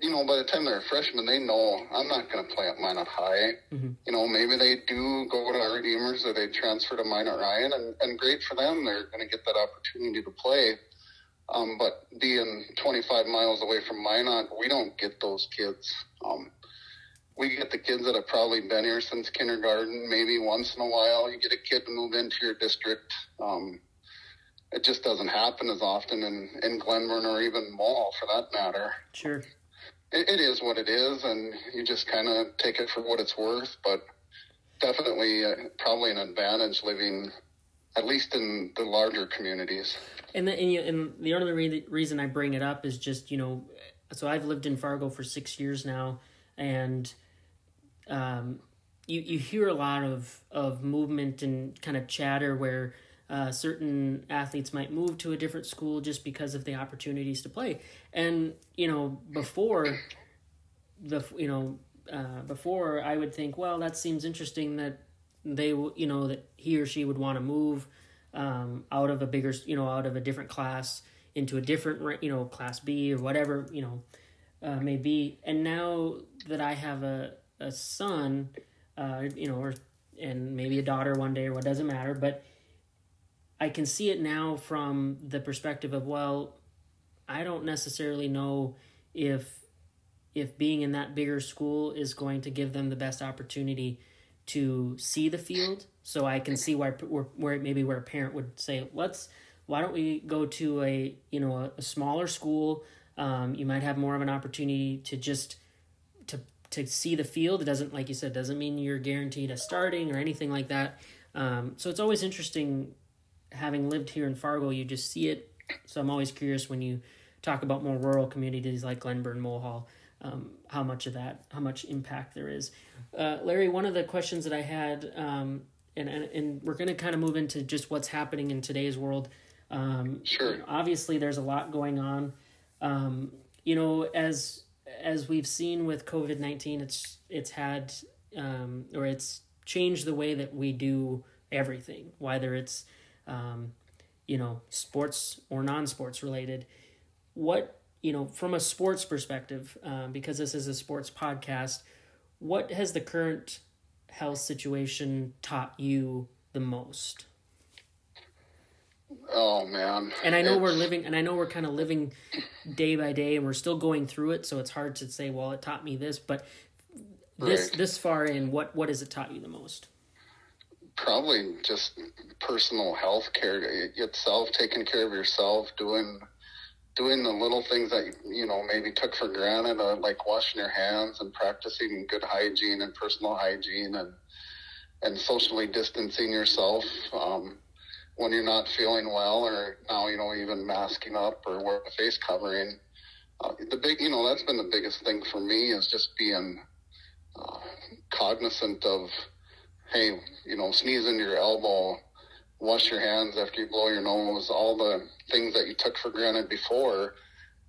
Speaker 1: you know, by the time they're freshmen, they know I'm not going to play at Minot High.
Speaker 2: Mm-hmm.
Speaker 1: You know, maybe they do go to Our Redeemer's or they transfer to Minot Ryan, and, and great for them. They're going to get that opportunity to play. Um, but being 25 miles away from Minot, we don't get those kids. Um, we get the kids that have probably been here since kindergarten. Maybe once in a while, you get a kid to move into your district. Um, it just doesn't happen as often in, in Glenburn or even Mohall for that matter.
Speaker 2: Sure.
Speaker 1: It, it is what it is, and you just kind of take it for what it's worth. But definitely, uh, probably an advantage living, at least in the larger communities.
Speaker 2: And the, and, you, and the only re- reason I bring it up is just you know, so I've lived in Fargo for six years now, and um, you you hear a lot of of movement and kind of chatter where. Uh, certain athletes might move to a different school just because of the opportunities to play, and you know before the you know uh, before I would think, well, that seems interesting that they you know that he or she would want to move um, out of a bigger you know out of a different class into a different you know class B or whatever you know uh, may be. And now that I have a a son, uh, you know, or and maybe a daughter one day or what doesn't matter, but I can see it now from the perspective of well, I don't necessarily know if if being in that bigger school is going to give them the best opportunity to see the field. So I can see why where, where maybe where a parent would say, let's why don't we go to a you know a, a smaller school? Um, you might have more of an opportunity to just to to see the field. It doesn't like you said doesn't mean you're guaranteed a starting or anything like that. Um, so it's always interesting having lived here in Fargo, you just see it. So I'm always curious when you talk about more rural communities like Glenburn, Mohall, um, how much of that, how much impact there is. Uh, Larry, one of the questions that I had, um, and, and, and we're going to kind of move into just what's happening in today's world. Um,
Speaker 1: Sure.
Speaker 2: Obviously, there's a lot going on. Um, you know, as as we've seen with COVID nineteen, it's it's had um, or it's changed the way that we do everything, whether it's um, you know, sports or non-sports related. What you know, from a sports perspective, um, because this is a sports podcast, what has the current health situation taught you the most?
Speaker 1: Oh man!
Speaker 2: And I know we're living, and I know we're kind of living day by day, and we're still going through it. So it's hard to say, well, it taught me this, but this
Speaker 1: Right.
Speaker 2: this far in, what what has it taught you the most?
Speaker 1: Probably just personal health care itself, taking care of yourself, doing doing the little things that you know maybe took for granted, uh, like washing your hands and practicing good hygiene and personal hygiene, and and socially distancing yourself um, when you're not feeling well, or now you know even masking up or wearing a face covering. Uh, the big, you know, that's been the biggest thing for me is just being uh, cognizant of hey, you know, sneeze into your elbow, wash your hands after you blow your nose, all the things that you took for granted before.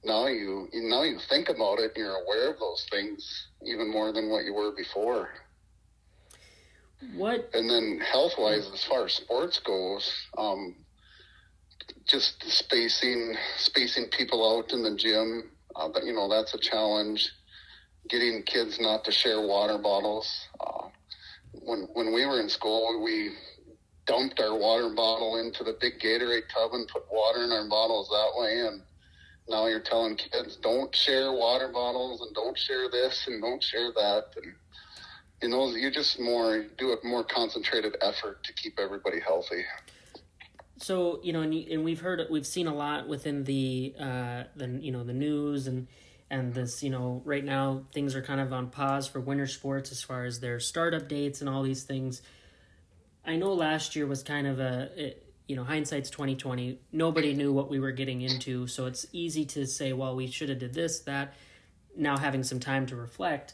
Speaker 1: Now you now you think about it and you're aware of those things even more than what you were before.
Speaker 2: What
Speaker 1: And then health wise, as far as sports goes, um, just spacing spacing people out in the gym, uh, but you know that's a challenge. Getting kids not to share water bottles. Uh, when when we were in school, we dumped our water bottle into the big Gatorade tub and put water in our bottles that way. And now you're telling kids don't share water bottles and don't share this and don't share that. And you know, you just more do a more concentrated effort to keep everybody healthy.
Speaker 2: So you know, and, and we've heard, we've seen a lot within the uh, the you know the news and and this you know right now things are kind of on pause for winter sports as far as their startup dates and all these things. I know last year was kind of a it, you know hindsight's twenty twenty. Nobody knew what we were getting into, so it's easy to say, well, we should have did this that. Now having some time to reflect,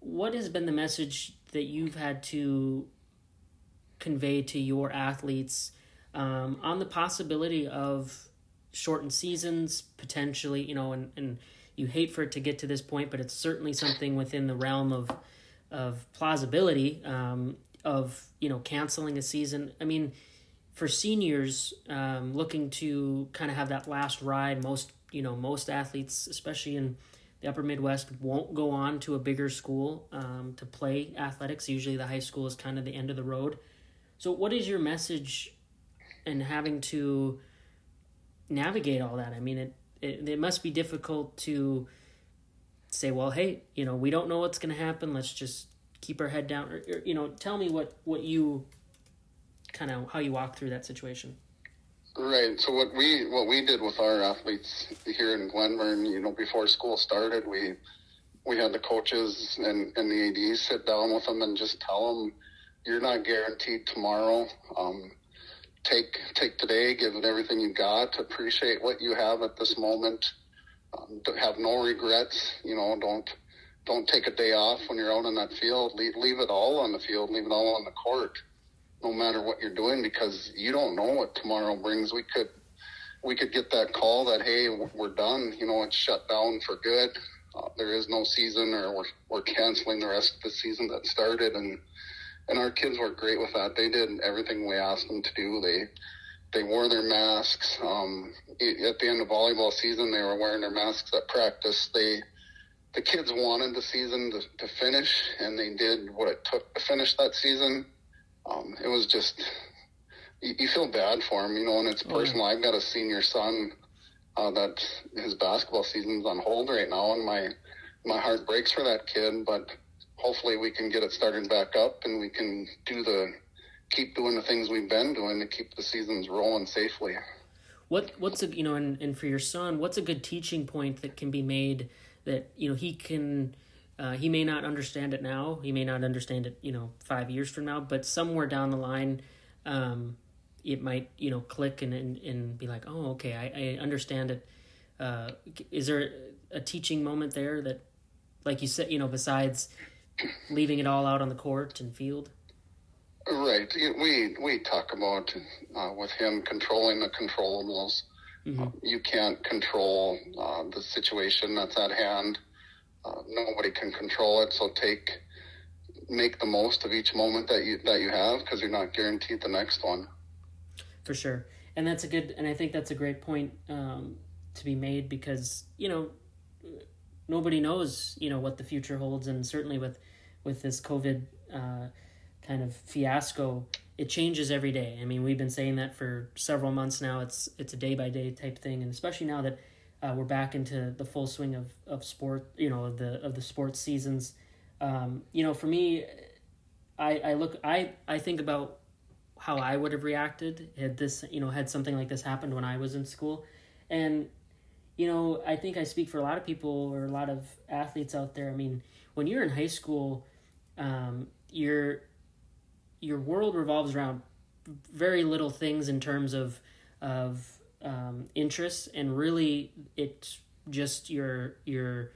Speaker 2: what has been the message that you've had to convey to your athletes? um, on the possibility of shortened seasons potentially you know and, and you hate for it to get to this point but it's certainly something within the realm of of plausibility um, of you know canceling a season. I mean, for seniors um, looking to kind of have that last ride, most you know most athletes, especially in the upper Midwest, won't go on to a bigger school um, to play athletics. Usually, the high school is kind of the end of the road. So, what is your message and having to navigate all that? I mean, it, it, it must be difficult to say, well, hey, you know, we don't know what's going to happen. Let's just keep our head down. Or, or, you know, tell me what, what you kind of how you walk through that situation.
Speaker 1: Right. So what we what we did with our athletes here in Glenburn, you know, before school started, we we had the coaches and, and the ADs sit down with them and just tell them you're not guaranteed tomorrow. Um, take take today, give it everything you've got. Appreciate what you have at this moment. Um, have no regrets. You know, don't don't take a day off when you're out in that field. Leave, leave it all on the field. Leave it all on the court, no matter what you're doing, because you don't know what tomorrow brings. We could we could get that call that hey, we're done. You know, it's shut down for good. Uh, there is no season, or we're we're canceling the rest of the season that started and and our kids were great with that. They did everything we asked them to do. They they wore their masks. Um, at the end of volleyball season, they were wearing their masks at practice. They the kids wanted the season to, to finish, and they did what it took to finish that season. Um, it was just you, you, feel bad for them, you know, and it's personal. I've got a senior son uh, that his basketball season's on hold right now, and my my heart breaks for that kid, but hopefully we can get it started back up and we can do the keep doing the things we've been doing to keep the seasons rolling safely.
Speaker 2: What what's a you know and, and for your son, what's a good teaching point that can be made that you know he can uh, he may not understand it now, he may not understand it you know five years from now, but somewhere down the line, um, it might you know click and and, and be like, oh okay, I, I understand it. Uh, is there a teaching moment there that, like you said, you know, besides leaving it all out on the court and field?
Speaker 1: Right. We we talk about uh, with him controlling the controllables. Mm-hmm. Uh, you can't control uh, the situation that's at hand. Uh, nobody can control it. So take make the most of each moment that you that you have because you're not guaranteed the next one.
Speaker 2: For sure, and that's a good and I think that's a great point um, to be made because you know nobody knows you know what the future holds and certainly with with this COVID uh, kind of fiasco, it changes every day. I mean, we've been saying that for several months now. It's it's a day by day type thing, and especially now that uh, we're back into the full swing of, of sport, you know, of the of the sports seasons. Um, you know, for me, I I look I I think about how I would have reacted had this you know had something like this happened when I was in school, and you know I think I speak for a lot of people or a lot of athletes out there. I mean, when you're in high school, um, your your world revolves around very little things in terms of of um, interests, and really it's just your your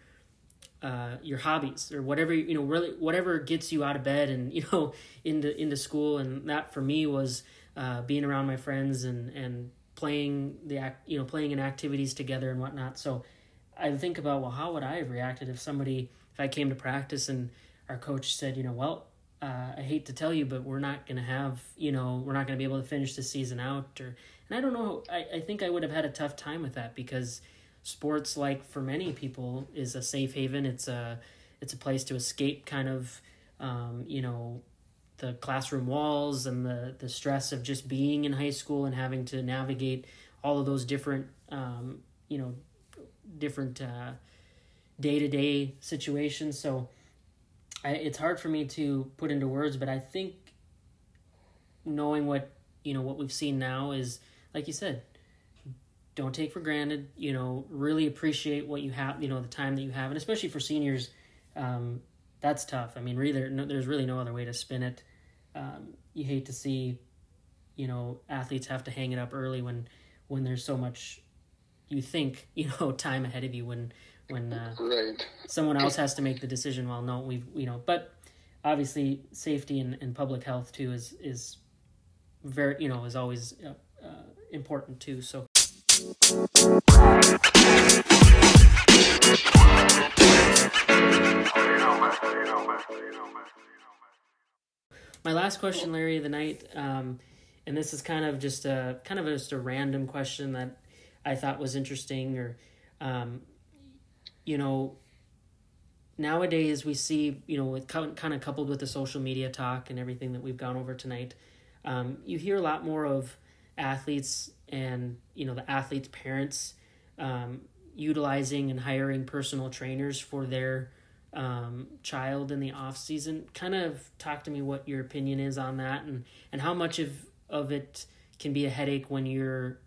Speaker 2: uh, your hobbies or whatever you know really whatever gets you out of bed and you know into into school and that for me was uh, being around my friends and and playing the act you know playing in activities together and whatnot so I think about well how would I have reacted if somebody if I came to practice and our coach said you know well uh, I hate to tell you, but we're not going to have, you know, we're not going to be able to finish the season out. Or, and I don't know, I, I think I would have had a tough time with that because sports, like for many people, is a safe haven. It's a, it's a place to escape kind of, um, you know, the classroom walls and the, the stress of just being in high school and having to navigate all of those different, um, you know, different day to day situations. So, I, it's hard for me to put into words, but I think knowing what you know what we've seen now is like you said don't take for granted you know really appreciate what you have you know the time that you have. And especially for seniors um, that's tough. I mean really there's really no other way to spin it um, you hate to see you know athletes have to hang it up early when when there's so much you think you know time ahead of you when when uh,
Speaker 1: right.
Speaker 2: someone else has to make the decision. Well, no, we've you know, but obviously safety and, and public health too is is very you know is always uh, uh, important too. So. My last question, Larry, of the night, um, and this is kind of just a kind of just a random question that I thought was interesting, or um, you know, nowadays we see, you know, with kind of coupled with the social media talk and everything that we've gone over tonight, um, you hear a lot more of athletes and you know the athletes' parents um, utilizing and hiring personal trainers for their um, child in the off season. Kind of talk to me what your opinion is on that, and and how much of of it can be a headache when you're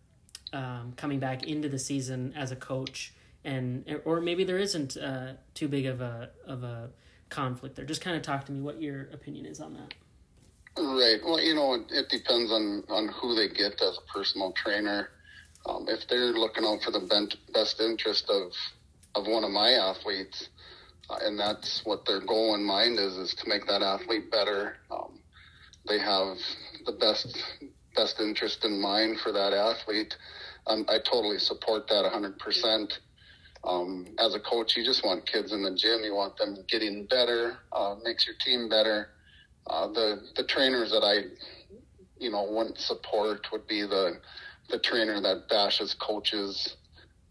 Speaker 2: um, coming back into the season as a coach, and or maybe there isn't uh, too big of a of a conflict there. Just kind of talk to me what your opinion is on that.
Speaker 1: Right. Well, you know, it, depends on on who they get as a personal trainer. Um, if they're looking out for the best interest of of one of my athletes, and that's what their goal in mind is is to make that athlete better. Um, they have the best best interest in mind for that athlete. Um, I totally support that 100%. Um, as a coach, you just want kids in the gym. You want them getting better, uh, makes your team better. Uh, the the trainers that I, you know, wouldn't support would be the the trainer that bashes coaches,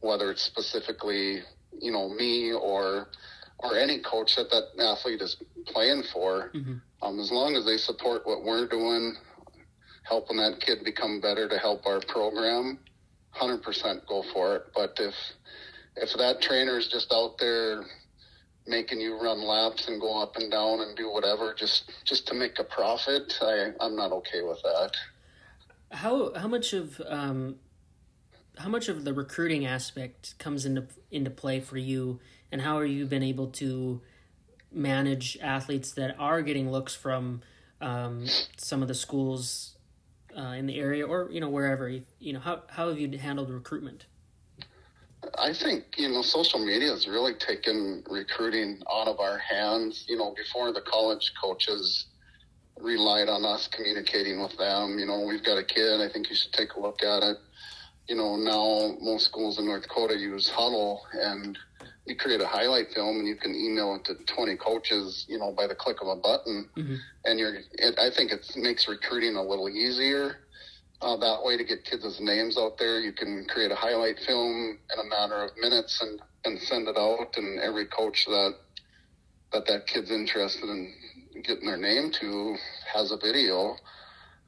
Speaker 1: whether it's specifically you know me or or any coach that that athlete is playing for, mm-hmm. um, as long as they support what we're doing, helping that kid become better to help our program, hundred percent go for it. But if if that trainer is just out there making you run laps and go up and down and do whatever just just to make a profit, I I'm not okay with that.
Speaker 2: How how much of um, how much of the recruiting aspect comes into into play for you and how are you been able to manage athletes that are getting looks from um, some of the schools uh, in the area or you know wherever you, know how how have you handled recruitment
Speaker 1: I think you know social media has really taken recruiting out of our hands. You know, before the college coaches relied on us communicating with them. You know, we've got a kid. I think you should take a look at it. You know, now most schools in North Dakota use Hudl, and you create a highlight film and you can email it to 20 coaches, you know, by the click of a button. Mm-hmm. And you're, it, I think it makes recruiting a little easier. Uh, that way to get kids' names out there, you can create a highlight film in a matter of minutes and, and send it out. And every coach that, that that kid's interested in getting their name to has a video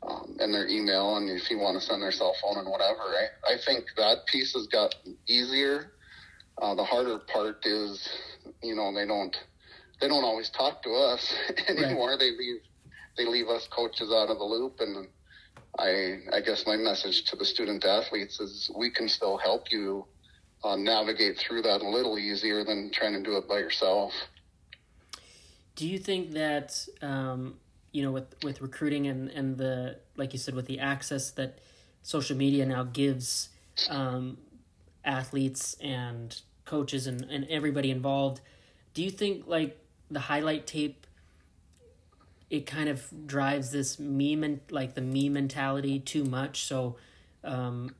Speaker 1: um, and their email. And if you want to send their cell phone and whatever, I, I think that piece has got easier uh, the harder part is, you know, they don't they don't always talk to us anymore. Right. They leave they leave us coaches out of the loop, and I I guess my message to the student athletes is we can still help you uh, navigate through that a little easier than trying to do it by yourself.
Speaker 2: Do you think that um, you know with with recruiting and and the like you said with the access that social media now gives um, athletes and coaches and, and everybody involved do you think like the highlight tape it kind of drives this meme and like the meme mentality too much? So um,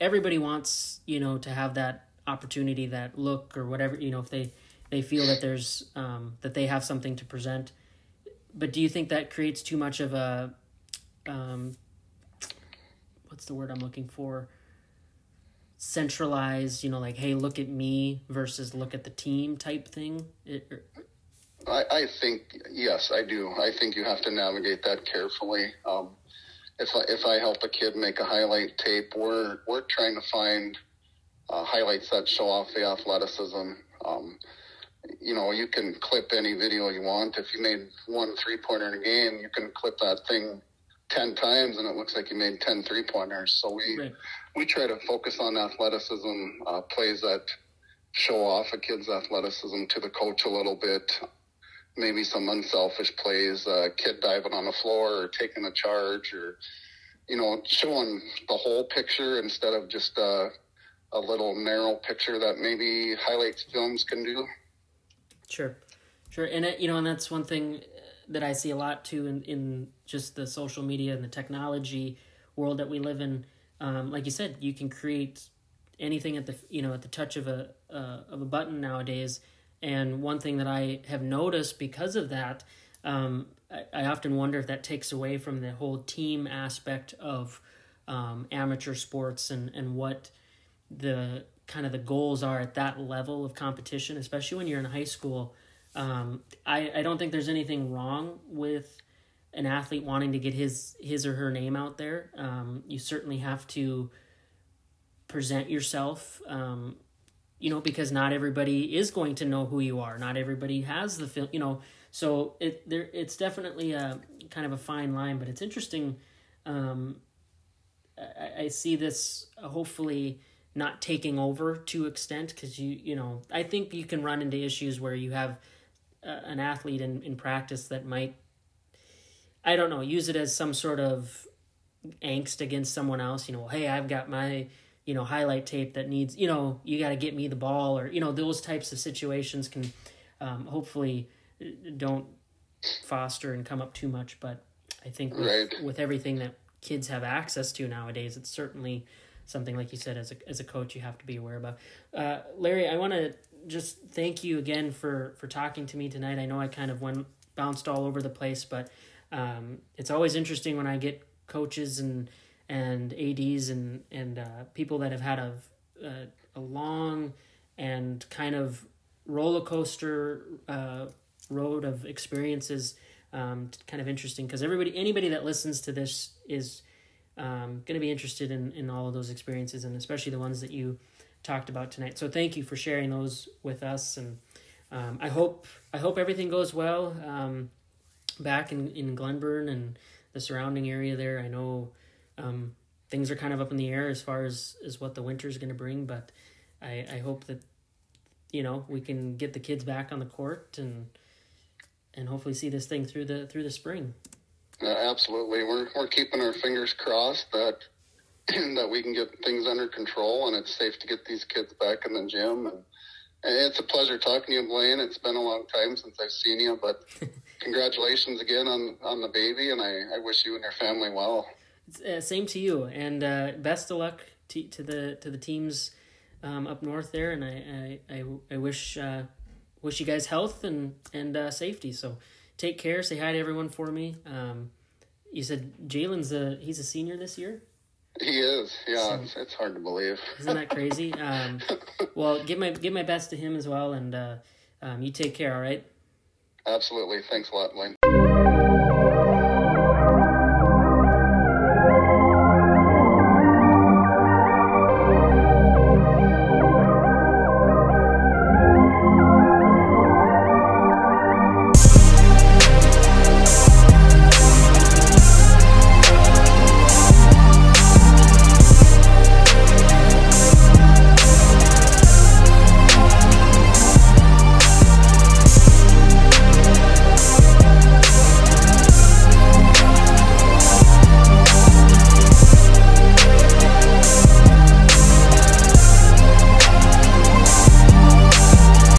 Speaker 2: everybody wants you know to have that opportunity that look or whatever you know if they they feel that there's um, that they have something to present. But do you think that creates too much of a um, what's the word i'm looking for centralized, you know, like, hey, look at me versus look at the team type thing? It,
Speaker 1: er, I, I think, yes, I do. I think you have to navigate that carefully. Um, if I, if I help a kid make a highlight tape, we're, we're trying to find uh, highlights that show off the athleticism. Um, you know, you can clip any video you want. If you made one three pointer in a game, you can clip that thing 10 times and it looks like you made 10 three pointers. So we, right we try to focus on athleticism, uh, plays that show off a kid's athleticism to the coach a little bit. Maybe some unselfish plays, uh, kid diving on the floor or taking a charge or, you know, showing the whole picture instead of just uh, a little narrow picture that maybe highlights films can do.
Speaker 2: Sure, sure, and it, you know, and that's one thing that I see a lot too in in just the social media and the technology world that we live in um, like you said, you can create anything at the you know at the touch of a uh, of a button nowadays. And one thing that I have noticed because of that, um, I, I often wonder if that takes away from the whole team aspect of um, amateur sports and and what the kind of the goals are at that level of competition, especially when you're in high school. Um, I, I don't think there's anything wrong with an athlete wanting to get his his or her name out there. Um, you certainly have to present yourself, um, you know, because not everybody is going to know who you are. Not everybody has the film, you know. So it there it's definitely a kind of a fine line, but it's interesting. Um, I, I see this hopefully not taking over to extent because you you know I think you can run into issues where you have uh, an athlete in, in practice that might I don't know use it as some sort of angst against someone else you know hey I've got my you know highlight tape that needs you know you got to get me the ball or you know those types of situations can um, hopefully uh, don't foster and come up too much but I think with,
Speaker 1: Right.
Speaker 2: with everything that kids have access to nowadays it's certainly something like you said as a as a coach you have to be aware about. Uh, Larry, I want to just thank you again for for talking to me tonight. I know I kind of went bounced all over the place, but um, it's always interesting when I get coaches and and ads and and uh, people that have had a, a a long and kind of roller coaster uh, road of experiences. Um, kind of interesting because everybody, anybody that listens to this is um, going to be interested in, in all of those experiences and especially the ones that you talked about tonight. So thank you for sharing those with us, and um, I hope I hope everything goes well um, back in in Glenburn and the surrounding area there. I know um, things are kind of up in the air as far as as what the winter is going to bring, but I I hope that you know we can get the kids back on the court and and hopefully see this thing through the through the spring.
Speaker 1: Yeah, absolutely, we're we're keeping our fingers crossed that that we can get things under control and it's safe to get these kids back in the gym. And, and it's a pleasure talking to you, Blaine. It's been a long time since I've seen you, but congratulations again on on the baby, and I, I wish you and your family well.
Speaker 2: Uh, same to you, and uh, best of luck to, to the to the teams um, up north there. And I I, I, I wish uh, wish you guys health and and uh, safety. So take care. Say hi to everyone for me. Um, you said Jalen's a he's a senior this year.
Speaker 1: He is, yeah. It's, it's hard to believe.
Speaker 2: Isn't that crazy? um, well, give my give my best to him as well, and uh, um, you take care. All right.
Speaker 1: Absolutely. Thanks a lot, Blaine.